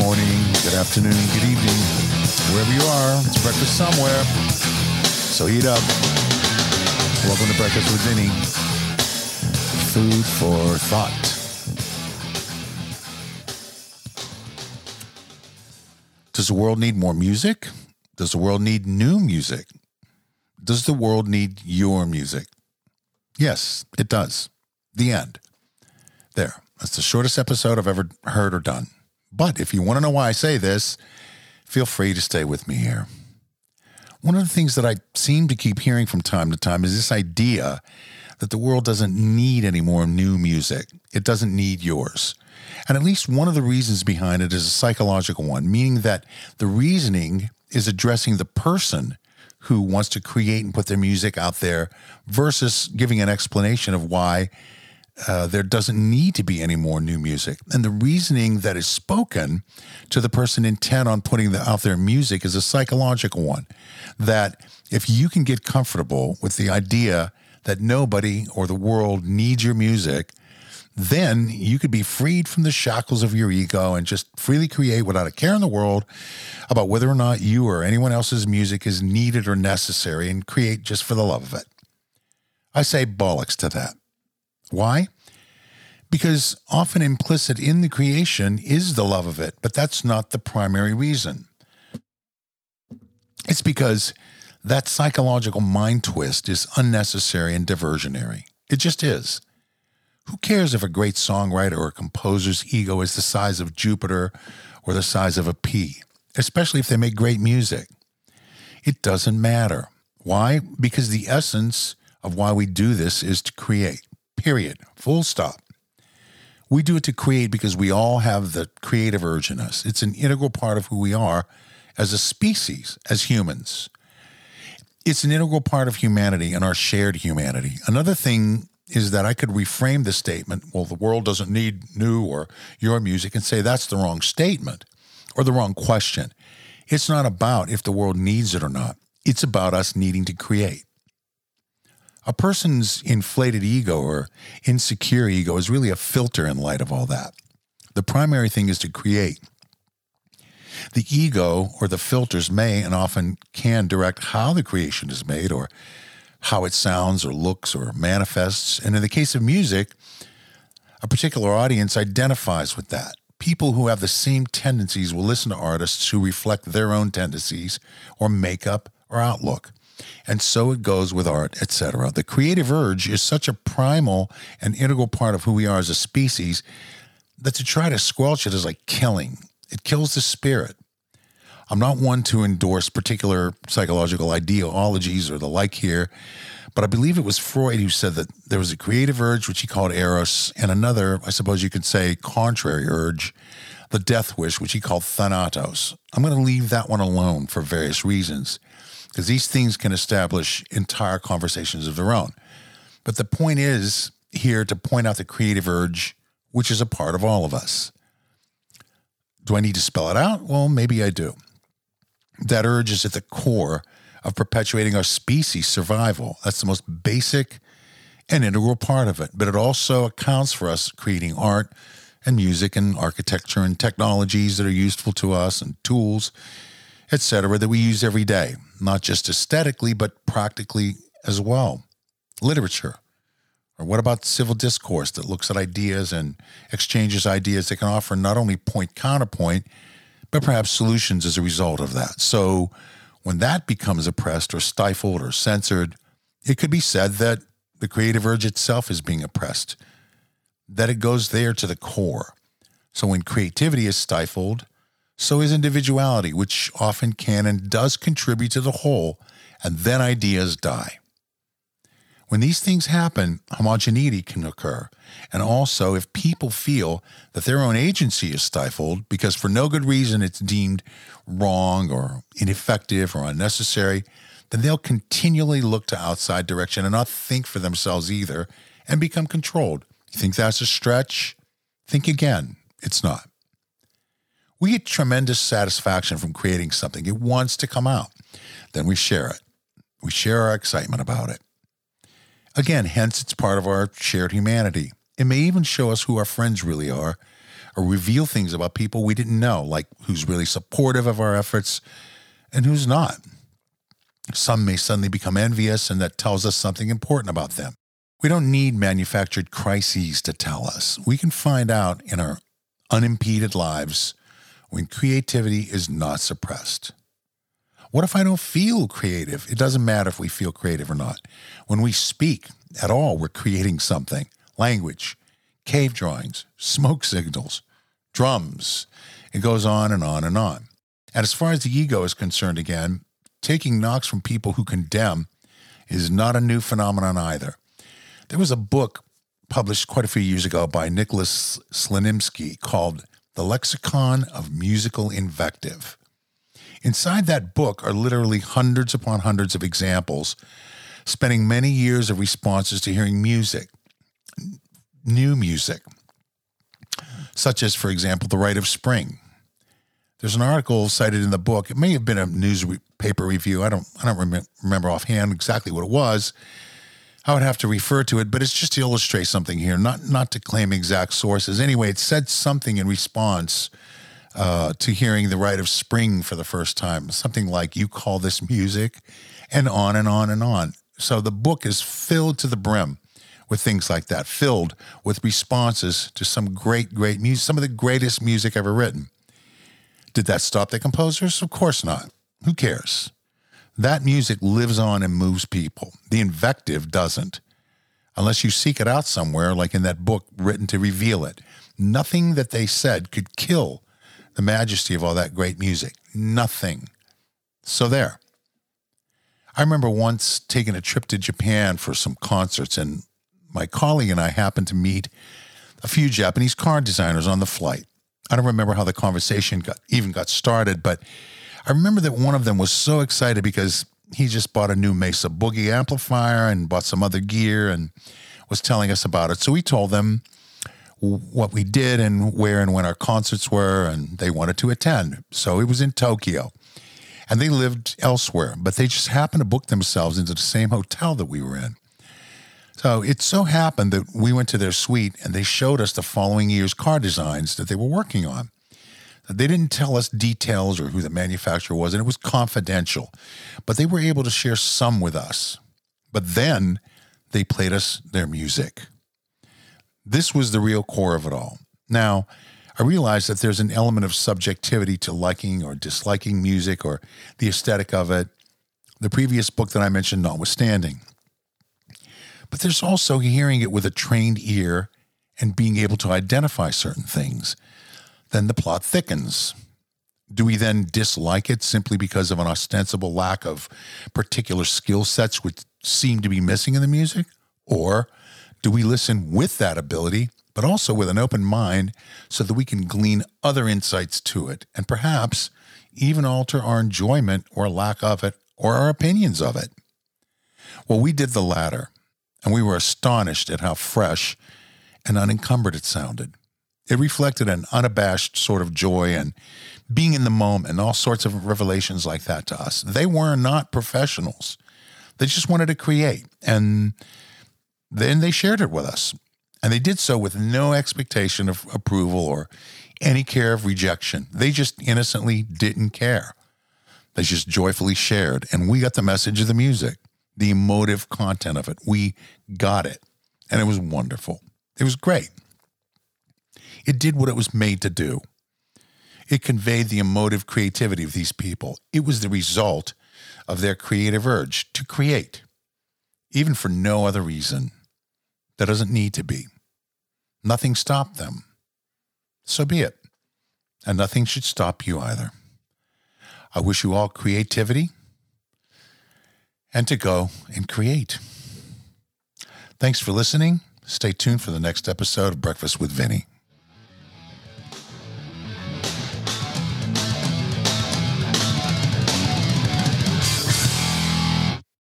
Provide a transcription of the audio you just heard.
morning, good afternoon, good evening, wherever you are. It's breakfast somewhere. So eat up. Welcome to Breakfast with Vinny. Food for thought. Does the world need more music? Does the world need new music? Does the world need your music? Yes, it does. The end. There. That's the shortest episode I've ever heard or done. But if you want to know why I say this, feel free to stay with me here. One of the things that I seem to keep hearing from time to time is this idea that the world doesn't need any more new music. It doesn't need yours. And at least one of the reasons behind it is a psychological one, meaning that the reasoning is addressing the person who wants to create and put their music out there versus giving an explanation of why uh, there doesn't need to be any more new music. And the reasoning that is spoken to the person intent on putting the, out their music is a psychological one. That if you can get comfortable with the idea that nobody or the world needs your music, then you could be freed from the shackles of your ego and just freely create without a care in the world about whether or not you or anyone else's music is needed or necessary and create just for the love of it. I say bollocks to that. Why? Because often implicit in the creation is the love of it, but that's not the primary reason. It's because that psychological mind twist is unnecessary and diversionary. It just is. Who cares if a great songwriter or composer's ego is the size of Jupiter or the size of a pea, especially if they make great music? It doesn't matter. Why? Because the essence of why we do this is to create. Period. Full stop. We do it to create because we all have the creative urge in us. It's an integral part of who we are as a species, as humans. It's an integral part of humanity and our shared humanity. Another thing is that I could reframe the statement, well, the world doesn't need new or your music, and say that's the wrong statement or the wrong question. It's not about if the world needs it or not, it's about us needing to create. A person's inflated ego or insecure ego is really a filter in light of all that. The primary thing is to create. The ego or the filters may and often can direct how the creation is made or how it sounds or looks or manifests. And in the case of music, a particular audience identifies with that. People who have the same tendencies will listen to artists who reflect their own tendencies or makeup or outlook and so it goes with art, etc. The creative urge is such a primal and integral part of who we are as a species that to try to squelch it is like killing. It kills the spirit. I'm not one to endorse particular psychological ideologies or the like here, but I believe it was Freud who said that there was a creative urge, which he called eros, and another, I suppose you could say, contrary urge, the death wish, which he called thanatos. I'm going to leave that one alone for various reasons because these things can establish entire conversations of their own. But the point is here to point out the creative urge, which is a part of all of us. Do I need to spell it out? Well, maybe I do. That urge is at the core of perpetuating our species survival. That's the most basic and integral part of it. But it also accounts for us creating art and music and architecture and technologies that are useful to us and tools etc., that we use every day, not just aesthetically, but practically as well. Literature. Or what about civil discourse that looks at ideas and exchanges ideas that can offer not only point counterpoint, but perhaps solutions as a result of that? So when that becomes oppressed or stifled or censored, it could be said that the creative urge itself is being oppressed, that it goes there to the core. So when creativity is stifled, so is individuality, which often can and does contribute to the whole, and then ideas die. When these things happen, homogeneity can occur. And also, if people feel that their own agency is stifled because for no good reason it's deemed wrong or ineffective or unnecessary, then they'll continually look to outside direction and not think for themselves either and become controlled. You think that's a stretch? Think again. It's not. We get tremendous satisfaction from creating something. It wants to come out. Then we share it. We share our excitement about it. Again, hence it's part of our shared humanity. It may even show us who our friends really are, or reveal things about people we didn't know, like who's really supportive of our efforts and who's not. Some may suddenly become envious, and that tells us something important about them. We don't need manufactured crises to tell us. We can find out in our unimpeded lives when creativity is not suppressed. What if I don't feel creative? It doesn't matter if we feel creative or not. When we speak at all, we're creating something language, cave drawings, smoke signals, drums. It goes on and on and on. And as far as the ego is concerned, again, taking knocks from people who condemn is not a new phenomenon either. There was a book published quite a few years ago by Nicolas Slonimsky called The Lexicon of Musical Invective. Inside that book are literally hundreds upon hundreds of examples, spending many years of responses to hearing music, new music, such as, for example, The Rite of Spring. There's an article cited in the book. It may have been a newspaper review. I don't, I don't rem- remember offhand exactly what it was. I would have to refer to it, but it's just to illustrate something here, not not to claim exact sources. Anyway, it said something in response uh, to hearing the rite of spring for the first time, something like "You call this music," and on and on and on. So the book is filled to the brim with things like that, filled with responses to some great, great music, some of the greatest music ever written. Did that stop the composers? Of course not. Who cares? That music lives on and moves people. The invective doesn't, unless you seek it out somewhere, like in that book written to reveal it. Nothing that they said could kill the majesty of all that great music. Nothing. So there. I remember once taking a trip to Japan for some concerts, and my colleague and I happened to meet a few Japanese car designers on the flight. I don't remember how the conversation got, even got started, but I remember that one of them was so excited because he just bought a new Mesa Boogie amplifier and bought some other gear and was telling us about it. So we told them what we did and where and when our concerts were, and they wanted to attend. So it was in Tokyo. And they lived elsewhere, but they just happened to book themselves into the same hotel that we were in. So it so happened that we went to their suite and they showed us the following year's car designs that they were working on. They didn't tell us details or who the manufacturer was, and it was confidential, but they were able to share some with us. But then they played us their music. This was the real core of it all. Now, I realize that there's an element of subjectivity to liking or disliking music or the aesthetic of it, the previous book that I mentioned notwithstanding. But there's also hearing it with a trained ear and being able to identify certain things. Then the plot thickens. Do we then dislike it simply because of an ostensible lack of particular skill sets which seem to be missing in the music? Or do we listen with that ability, but also with an open mind so that we can glean other insights to it and perhaps even alter our enjoyment or lack of it or our opinions of it? Well, we did the latter, and we were astonished at how fresh and unencumbered it sounded. It reflected an unabashed sort of joy and being in the moment and all sorts of revelations like that to us. They were not professionals. They just wanted to create. And then they shared it with us. And they did so with no expectation of approval or any care of rejection. They just innocently didn't care. They just joyfully shared. And we got the message of the music, the emotive content of it. We got it. And it was wonderful. It was great. It did what it was made to do. It conveyed the emotive creativity of these people. It was the result of their creative urge to create, even for no other reason. That doesn't need to be. Nothing stopped them. So be it. And nothing should stop you either. I wish you all creativity and to go and create. Thanks for listening. Stay tuned for the next episode of Breakfast with Vinny.